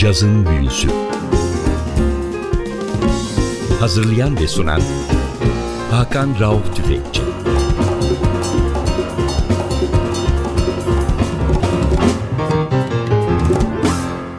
Cazın Büyüsü Hazırlayan ve sunan Hakan Rauf Tüfekçi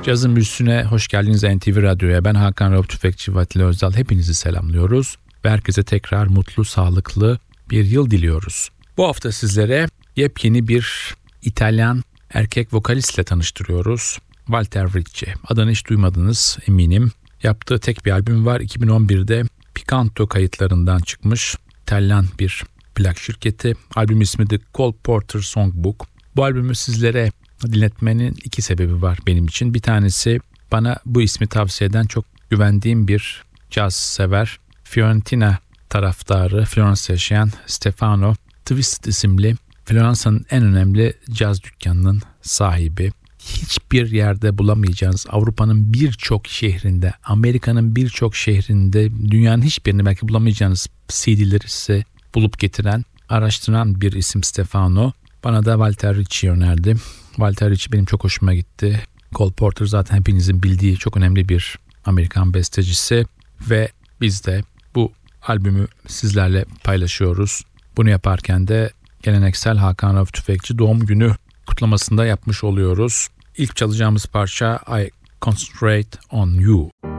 Cazın Büyüsü'ne hoş geldiniz NTV Radyo'ya. Ben Hakan Rauf Tüfekçi Vatili Özdal. Hepinizi selamlıyoruz ve herkese tekrar mutlu, sağlıklı bir yıl diliyoruz. Bu hafta sizlere yepyeni bir İtalyan erkek vokalistle tanıştırıyoruz. Walter Ricci. Adını hiç duymadınız eminim. Yaptığı tek bir albüm var. 2011'de Picanto kayıtlarından çıkmış. İtalyan bir plak şirketi. Albüm ismi The Cole Porter Songbook. Bu albümü sizlere dinletmenin iki sebebi var benim için. Bir tanesi bana bu ismi tavsiye eden çok güvendiğim bir caz sever. Fiorentina taraftarı, Florence yaşayan Stefano Twist isimli Floransa'nın en önemli caz dükkanının sahibi. Hiçbir yerde bulamayacağınız Avrupa'nın birçok şehrinde, Amerika'nın birçok şehrinde, dünyanın hiçbirinde belki bulamayacağınız CD'leri size bulup getiren, araştıran bir isim Stefano. Bana da Walter Ricci önerdi. Walter Ricci benim çok hoşuma gitti. Cole Porter zaten hepinizin bildiği çok önemli bir Amerikan bestecisi ve biz de bu albümü sizlerle paylaşıyoruz. Bunu yaparken de geleneksel Hakan Rauf Tüfekçi doğum günü kutlamasında yapmış oluyoruz. İlk çalacağımız parça I Concentrate on You.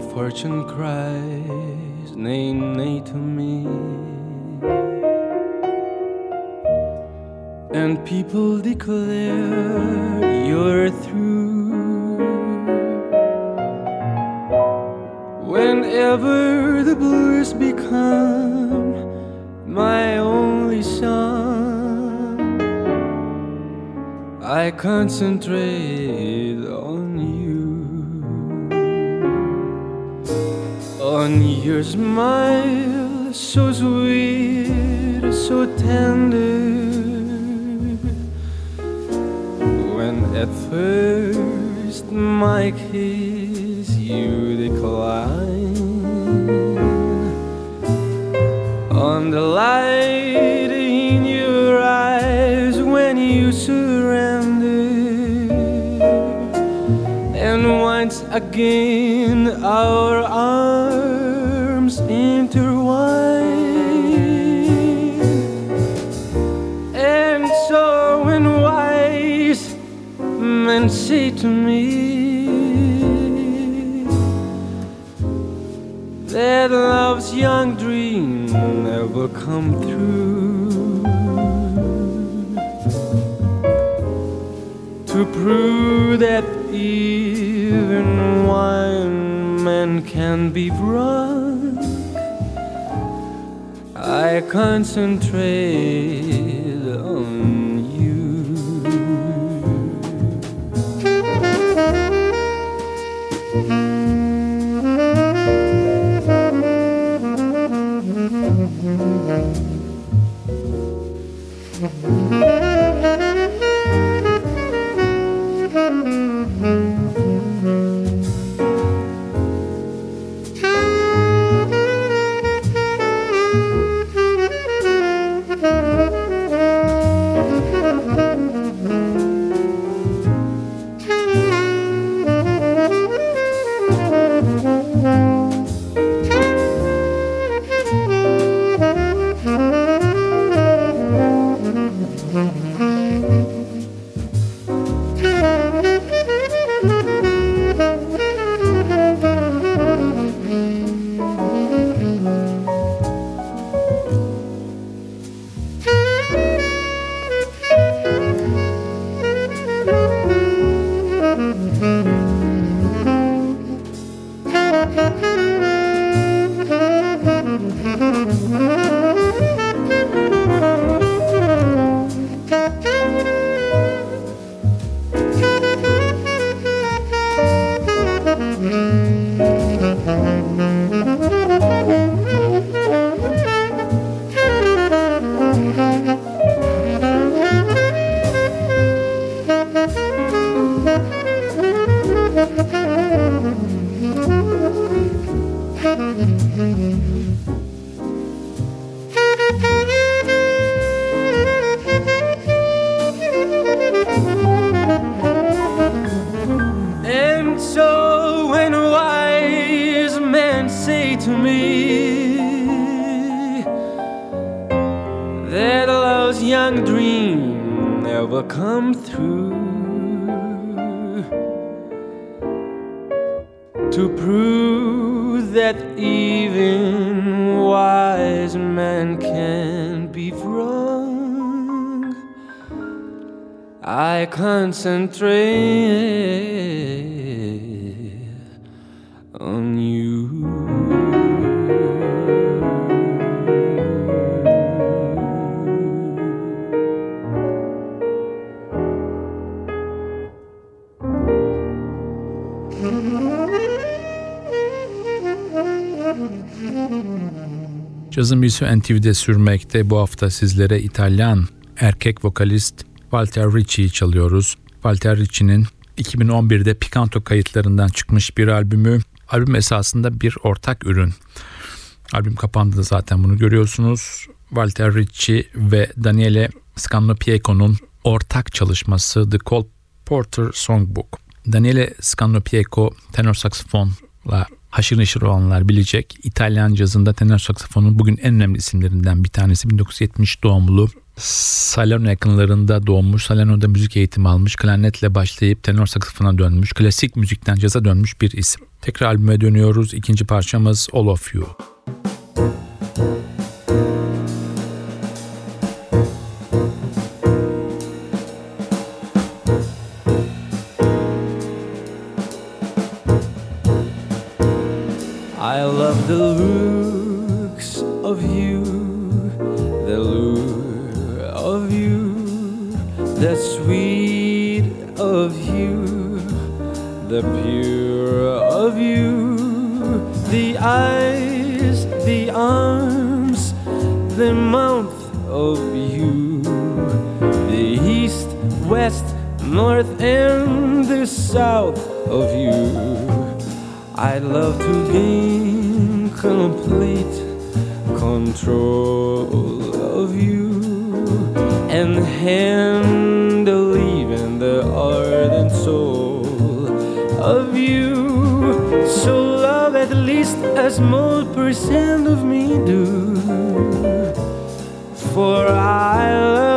Fortune cries, nay, nay to me. And people declare you're through. Whenever the blues become my only song, I concentrate on your smile, so sweet, so tender. When at first my kiss you decline, on the light in your eyes when you surrender, and once again our to me that love's young dream never come true to prove that even one man can be drunk. I concentrate I concentrate on you Cazın büyüsü NTV'de sürmekte. Bu hafta sizlere İtalyan erkek vokalist Walter Ricci'yi çalıyoruz. Walter Ricci'nin 2011'de Picanto kayıtlarından çıkmış bir albümü. Albüm esasında bir ortak ürün. Albüm kapağında zaten bunu görüyorsunuz. Walter Ricci ve Daniele Scannopieco'nun ortak çalışması The Cole Porter Songbook. Daniele Scannopieco tenor saksafonla haşır neşir olanlar bilecek. İtalyan cazında tenor saksafonun bugün en önemli isimlerinden bir tanesi. 1970 doğumlu. Salerno yakınlarında doğmuş. Salerno'da müzik eğitimi almış. Klarnetle başlayıp tenor saksafona dönmüş. Klasik müzikten caza dönmüş bir isim. Tekrar albüme dönüyoruz. İkinci parçamız All of You. I love the looks of you, the pure of you, the eyes, the arms, the mouth of you, the east, west, north, and the south of you. I'd love to gain complete control of you and handle small percent of me do. For I love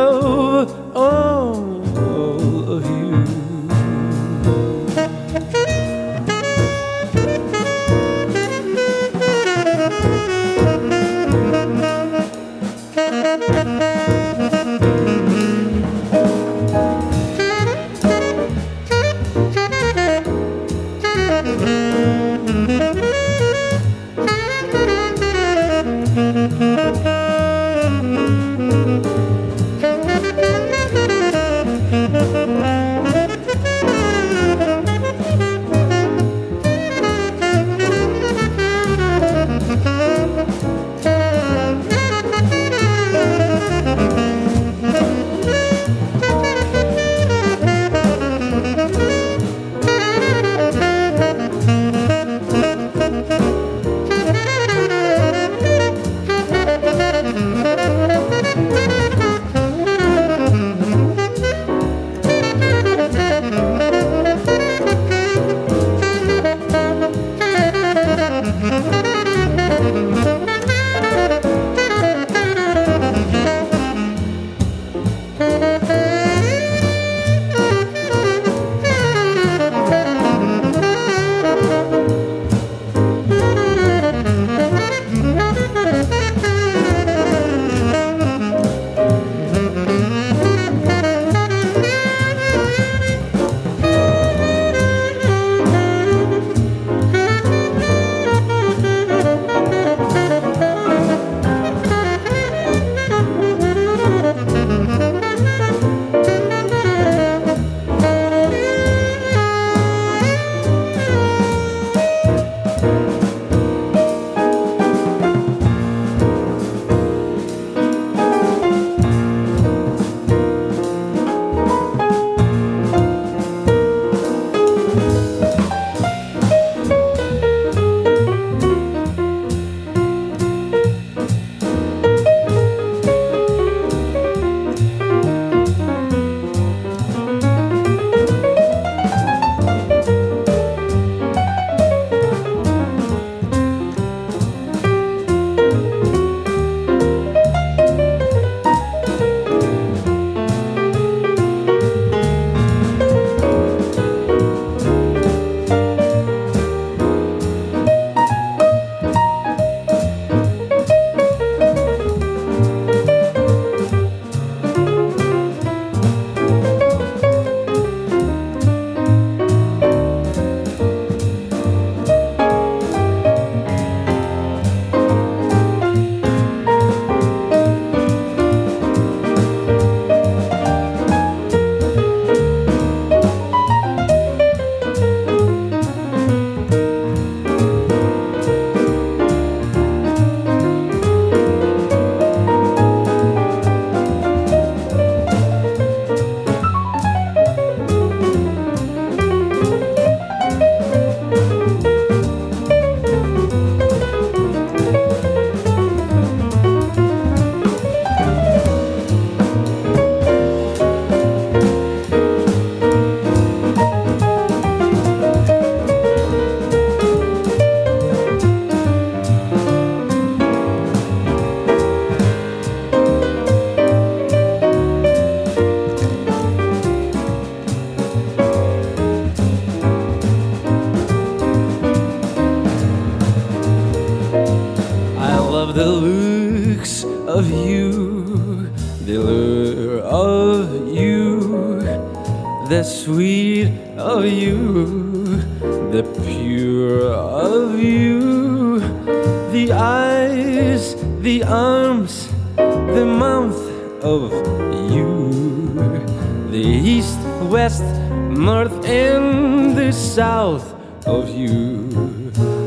north, and the south of you.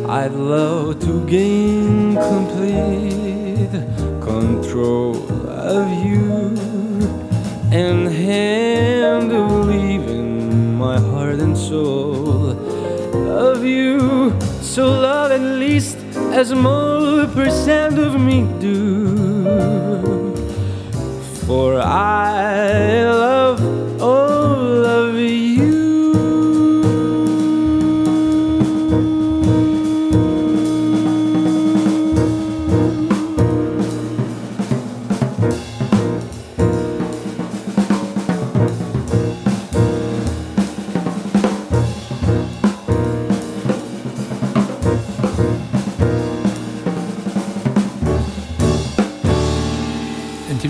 I'd love to gain complete control of you and handle even my heart and soul of you. So love at least as small percent of me do. For I love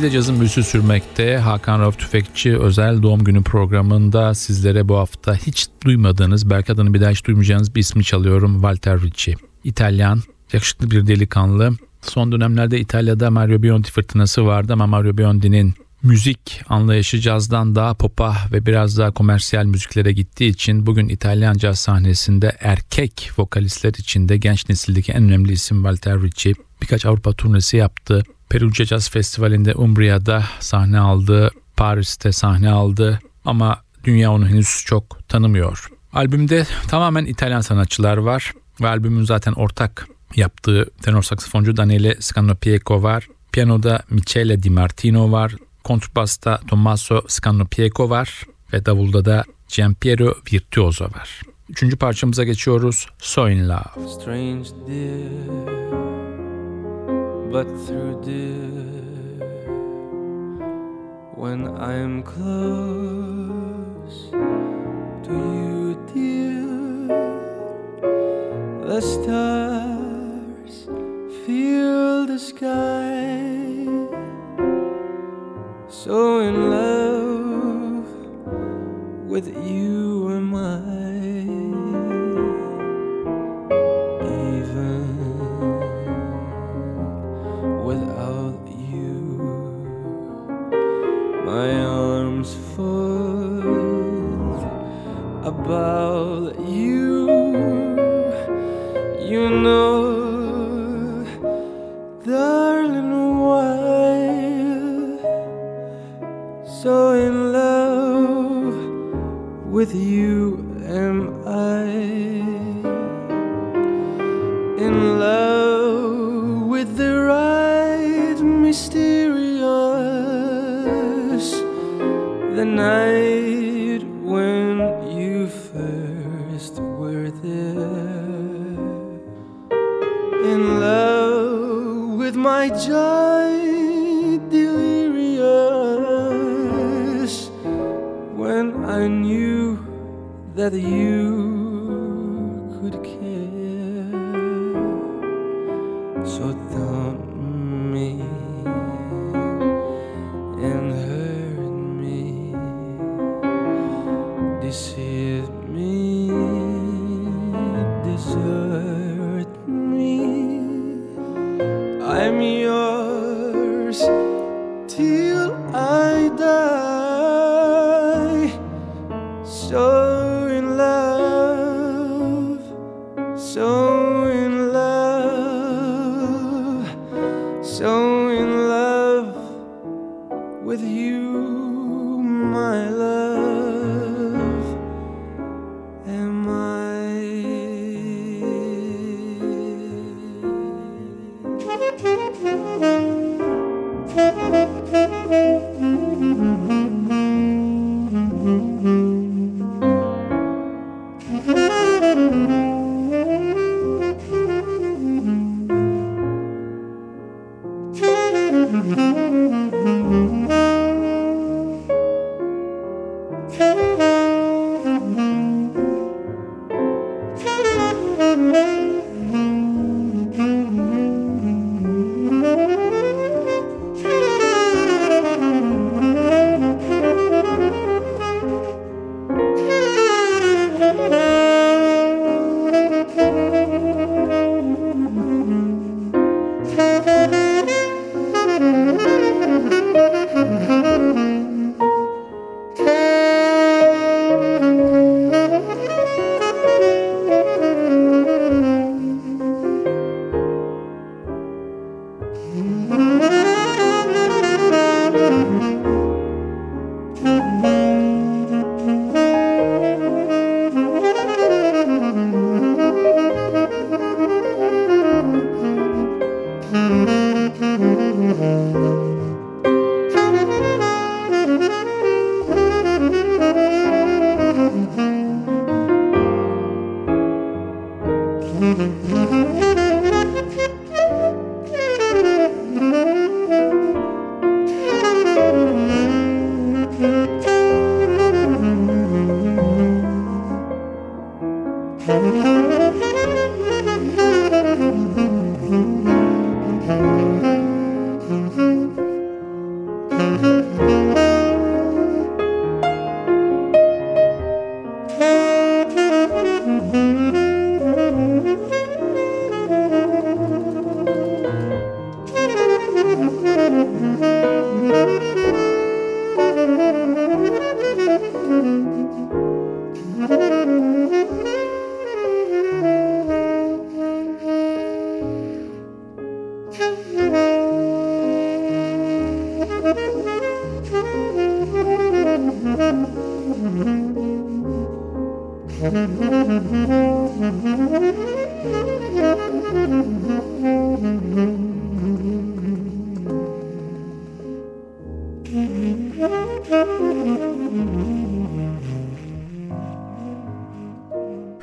NTV'de cazın büyüsü sürmekte. Hakan Rauf Tüfekçi özel doğum günü programında sizlere bu hafta hiç duymadığınız, belki adını bir daha hiç duymayacağınız bir ismi çalıyorum. Walter Ricci. İtalyan, yakışıklı bir delikanlı. Son dönemlerde İtalya'da Mario Biondi fırtınası vardı ama Mario Biondi'nin müzik anlayışı cazdan daha popa ve biraz daha komersiyel müziklere gittiği için bugün İtalyan caz sahnesinde erkek vokalistler içinde genç nesildeki en önemli isim Walter Ricci. Birkaç Avrupa turnesi yaptı. Perugia Jazz Festivali'nde Umbria'da sahne aldı. Paris'te sahne aldı ama dünya onu henüz çok tanımıyor. Albümde tamamen İtalyan sanatçılar var ve albümün zaten ortak yaptığı tenor saksafoncu Daniele Scannopieco var. Piyanoda Michele Di Martino var. Kontrbasta Tommaso Scannopieco var ve davulda da Giampiero Virtuoso var. Üçüncü parçamıza geçiyoruz. So in Love. strange dear but through dear when i'm close to you dear the stars fill the sky. So in love with you am i My arms fold about you. You know, with you, my love.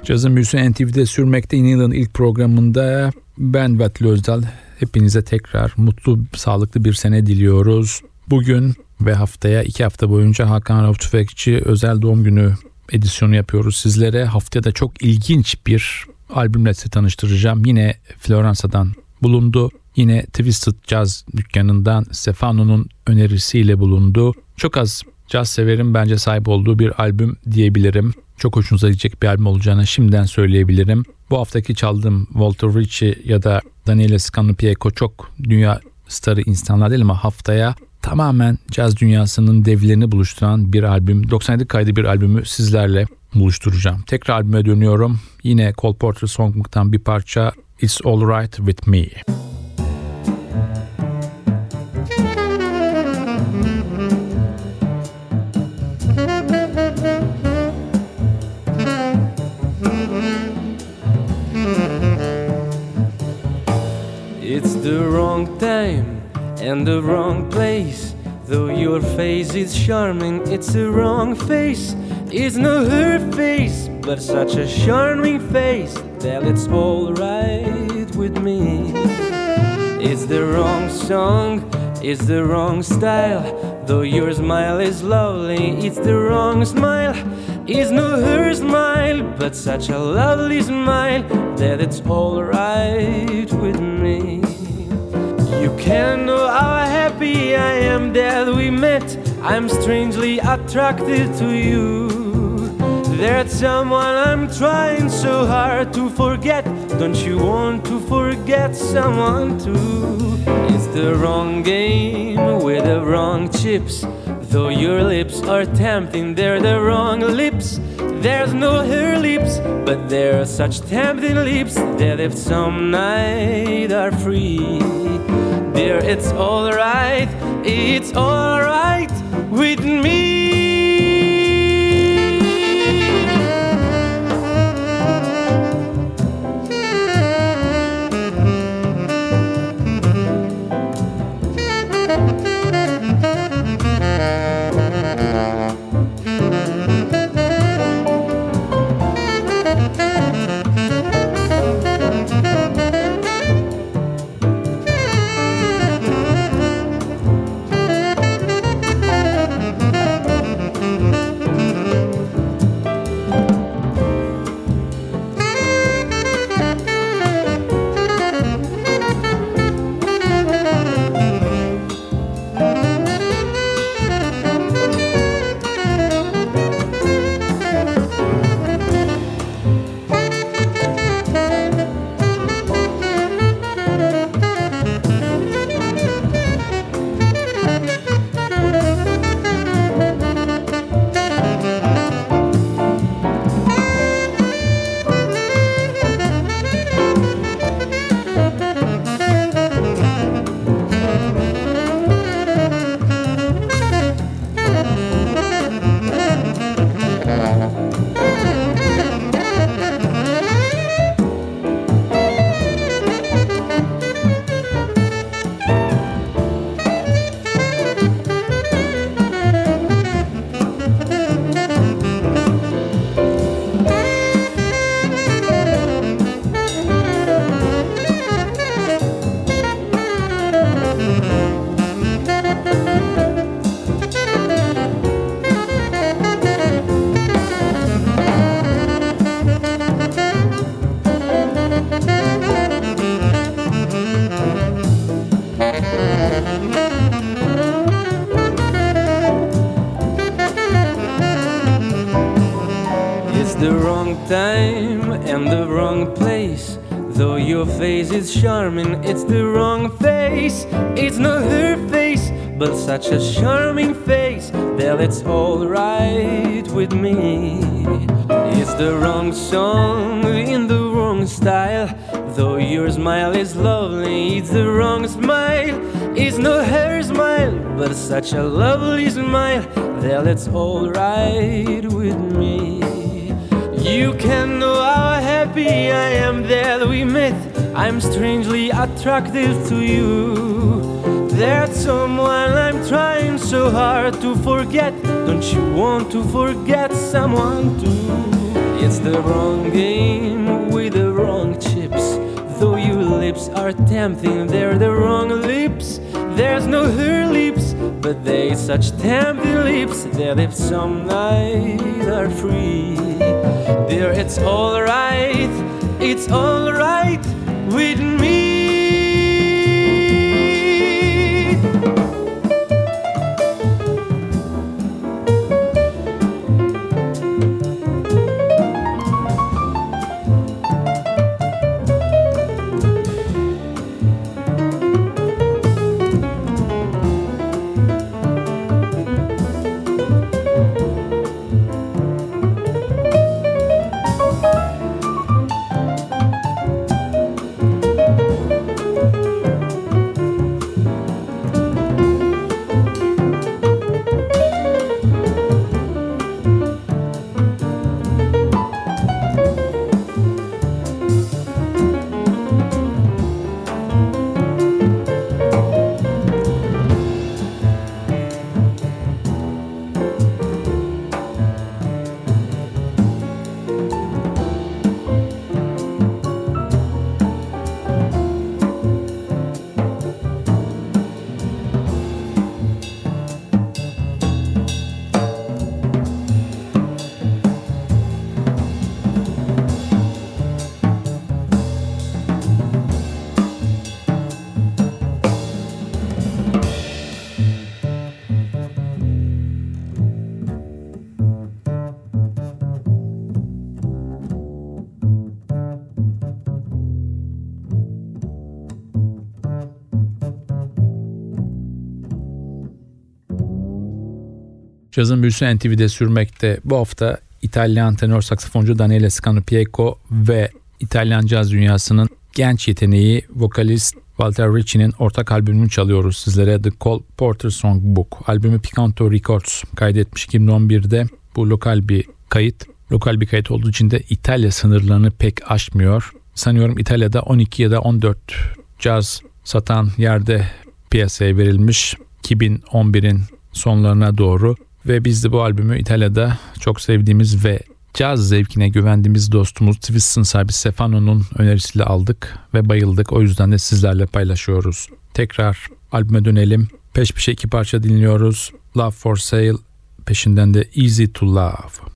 Cazın büyüsü NTV'de sürmekte yeni yılın ilk programında ben Vatli Özdal. Hepinize tekrar mutlu, sağlıklı bir sene diliyoruz. Bugün ve haftaya iki hafta boyunca Hakan Rauf Tüfekçi özel doğum günü edisyonu yapıyoruz sizlere. Haftaya da çok ilginç bir albümle sizi tanıştıracağım. Yine Floransa'dan bulundu. Yine Twisted Jazz dükkanından Stefano'nun önerisiyle bulundu. Çok az caz severim bence sahip olduğu bir albüm diyebilirim. Çok hoşunuza gidecek bir albüm olacağını şimdiden söyleyebilirim. Bu haftaki çaldığım Walter Ritchie ya da Daniele Scanlupieco çok dünya starı insanlar değil ama haftaya tamamen caz dünyasının devlerini buluşturan bir albüm. 97 kaydı bir albümü sizlerle buluşturacağım. Tekrar albüme dönüyorum. Yine Cole Porter Songbook'tan bir parça It's All Right With Me. It's the wrong time and the wrong place. Though your face is charming, it's the wrong face. It's not her face, but such a charming face that it's alright with me. It's the wrong song, it's the wrong style. Though your smile is lovely, it's the wrong smile. It's not her smile, but such a lovely smile that it's alright with me. You can't know how happy I am that we met. I'm strangely attracted to you. There's someone I'm trying so hard to forget. Don't you want to forget someone too? It's the wrong game with the wrong chips. Though your lips are tempting, they're the wrong lips. There's no her lips, but they're such tempting lips that if some night are free, dear, it's alright, it's alright with me. Such a charming face that it's alright with me. It's the wrong song in the wrong style. Though your smile is lovely, it's the wrong smile. It's not her smile, but such a lovely smile that it's alright with me. You can know how happy I am that we met. I'm strangely attracted to you. So hard to forget. Don't you want to forget someone too? It's the wrong game with the wrong chips. Though your lips are tempting, they're the wrong lips. There's no her lips, but they such tempting lips that if some night are free, dear, it's alright, it's alright with me. Cazın büyüsü NTV'de sürmekte. Bu hafta İtalyan tenor saksafoncu Daniele Scanopieko ve İtalyan caz dünyasının genç yeteneği vokalist Walter Ritchie'nin ortak albümünü çalıyoruz sizlere The Cole Porter Songbook. Albümü Picanto Records kaydetmiş 2011'de. Bu lokal bir kayıt. Lokal bir kayıt olduğu için de İtalya sınırlarını pek aşmıyor. Sanıyorum İtalya'da 12 ya da 14 caz satan yerde piyasaya verilmiş 2011'in sonlarına doğru ve biz de bu albümü İtalya'da çok sevdiğimiz ve caz zevkine güvendiğimiz dostumuz Twiston sahibi Stefano'nun önerisiyle aldık ve bayıldık. O yüzden de sizlerle paylaşıyoruz. Tekrar albüme dönelim. Peş peşe iki parça dinliyoruz. Love for Sale peşinden de Easy to Love.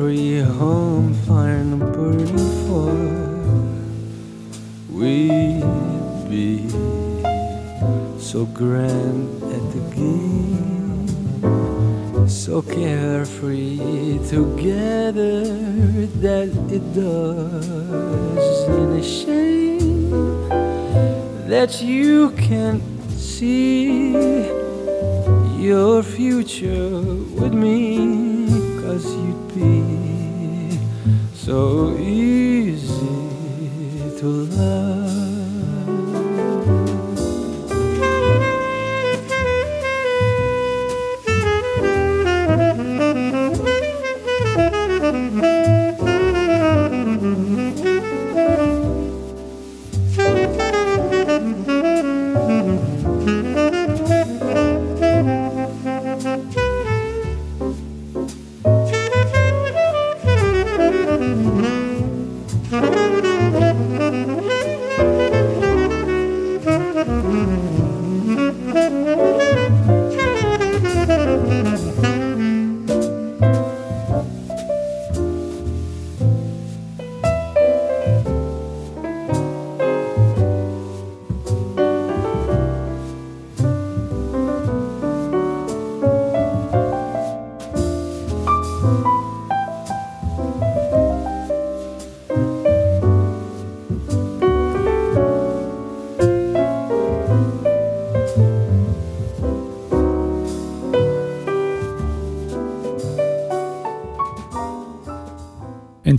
Every home fire and burning for. We'd be so grand at the game, so carefree together that it does in a shame that you can't see your future with me cause you'd be. So easy to love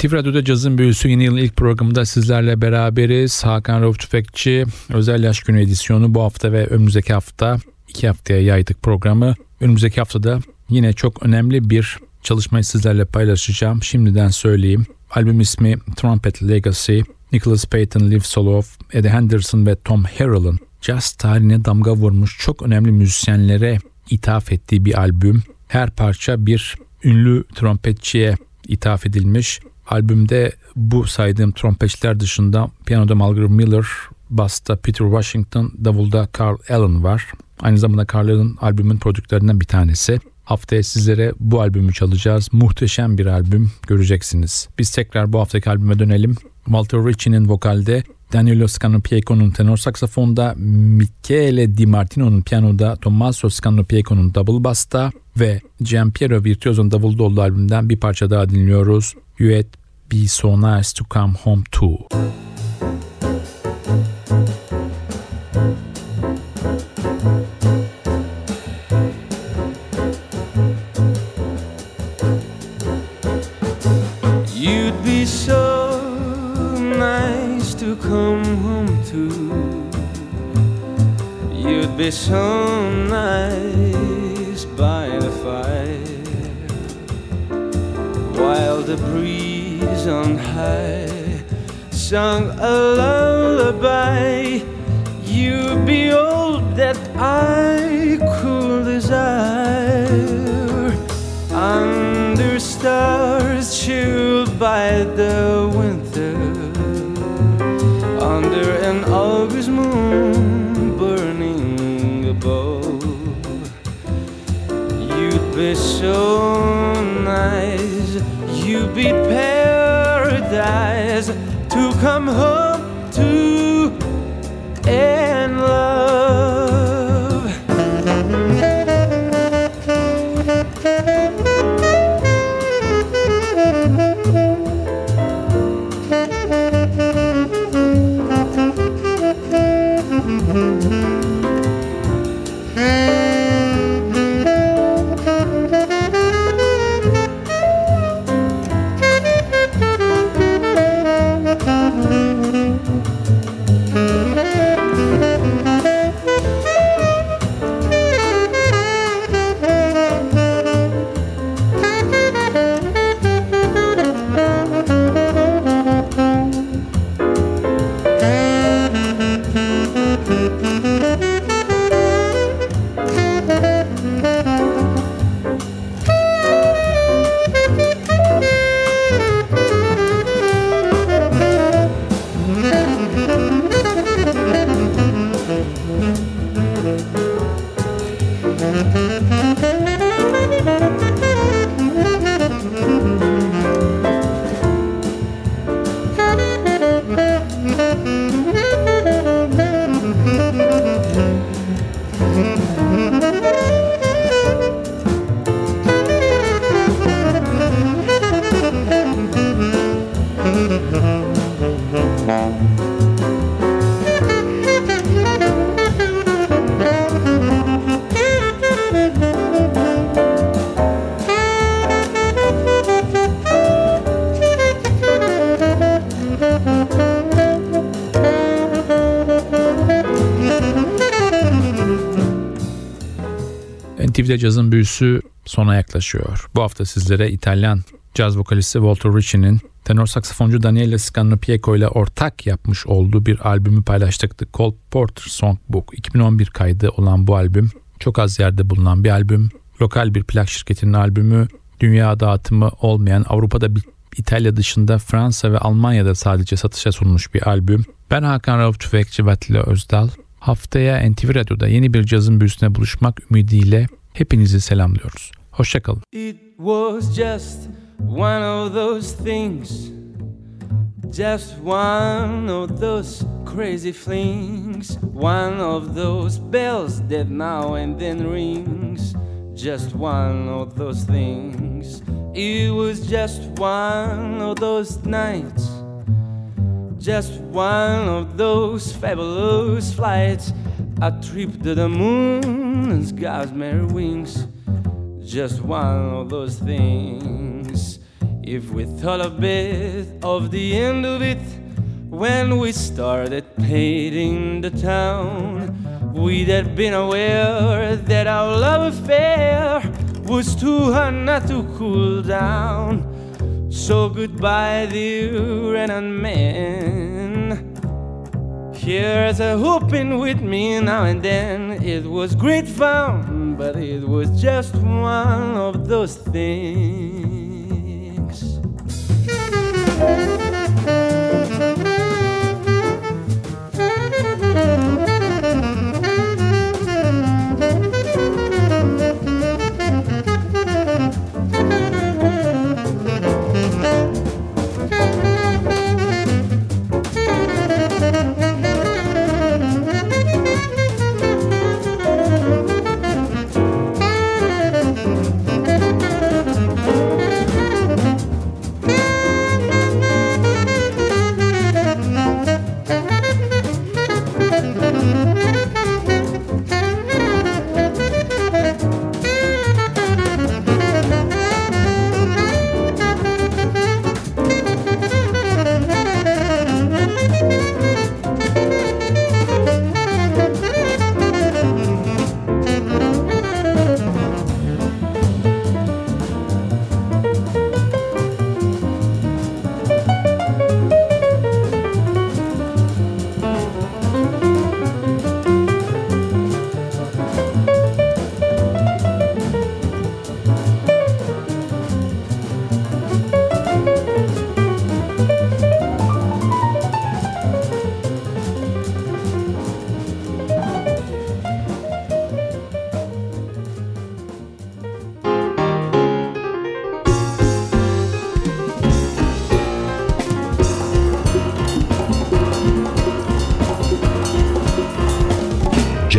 NTV Radyo'da Cazın Büyüsü yeni yılın ilk programında sizlerle beraberiz. Hakan Rauf Tüfekçi özel yaş günü edisyonu bu hafta ve önümüzdeki hafta iki haftaya yaydık programı. Önümüzdeki haftada yine çok önemli bir çalışmayı sizlerle paylaşacağım. Şimdiden söyleyeyim. Albüm ismi Trumpet Legacy. Nicholas Payton, Liv Soloff, Eddie Henderson ve Tom Harrell'ın jazz tarihine damga vurmuş çok önemli müzisyenlere ithaf ettiği bir albüm. Her parça bir ünlü trompetçiye ithaf edilmiş. Albümde bu saydığım trompetçiler dışında piyanoda Malcolm Miller, basta Peter Washington, davulda Carl Allen var. Aynı zamanda Carl Allen albümün prodüktörlerinden bir tanesi. Haftaya sizlere bu albümü çalacağız. Muhteşem bir albüm göreceksiniz. Biz tekrar bu haftaki albüme dönelim. Walter Ritchie'nin vokalde, Danilo Scanopieco'nun tenor saksafonda, Michele Di Martino'nun piyanoda, Tommaso Scanopieco'nun double basta ve Giampiero Virtuoso'nun davulda olduğu albümden bir parça daha dinliyoruz. Had be so nice to come home to. You'd be so nice to come home to. You'd be so nice by the fire while the breeze on high sung a lullaby. You'd be all that I could desire. Under stars chilled by the winter. Under an August moon burning above. You'd be so nice you'd be to come home to büyüsü sona yaklaşıyor. Bu hafta sizlere İtalyan caz vokalisti Walter Ritchie'nin tenor saksafoncu Daniele Scannopieko ile ortak yapmış olduğu bir albümü paylaştık. The Cole Porter Songbook 2011 kaydı olan bu albüm çok az yerde bulunan bir albüm. Lokal bir plak şirketinin albümü dünya dağıtımı olmayan Avrupa'da İtalya dışında Fransa ve Almanya'da sadece satışa sunulmuş bir albüm. Ben Hakan Rauf Tüfekçi ve Atilla Özdal. Haftaya NTV Radyo'da yeni bir cazın büyüsüne buluşmak ümidiyle hepinizi selamlıyoruz. Hoşçakalın. It was just one of those things Just one of those crazy flings One of those bells that now and then rings Just one of those things It was just one of those nights Just one of those fabulous flights A trip to the moon and God's merry wings just one of those things. If we thought a bit of the end of it when we started painting the town, we'd have been aware that our love affair was too hot not to cool down. So goodbye, dear and man. Here's a whooping with me now and then. It was great fun, but it was just one of those things.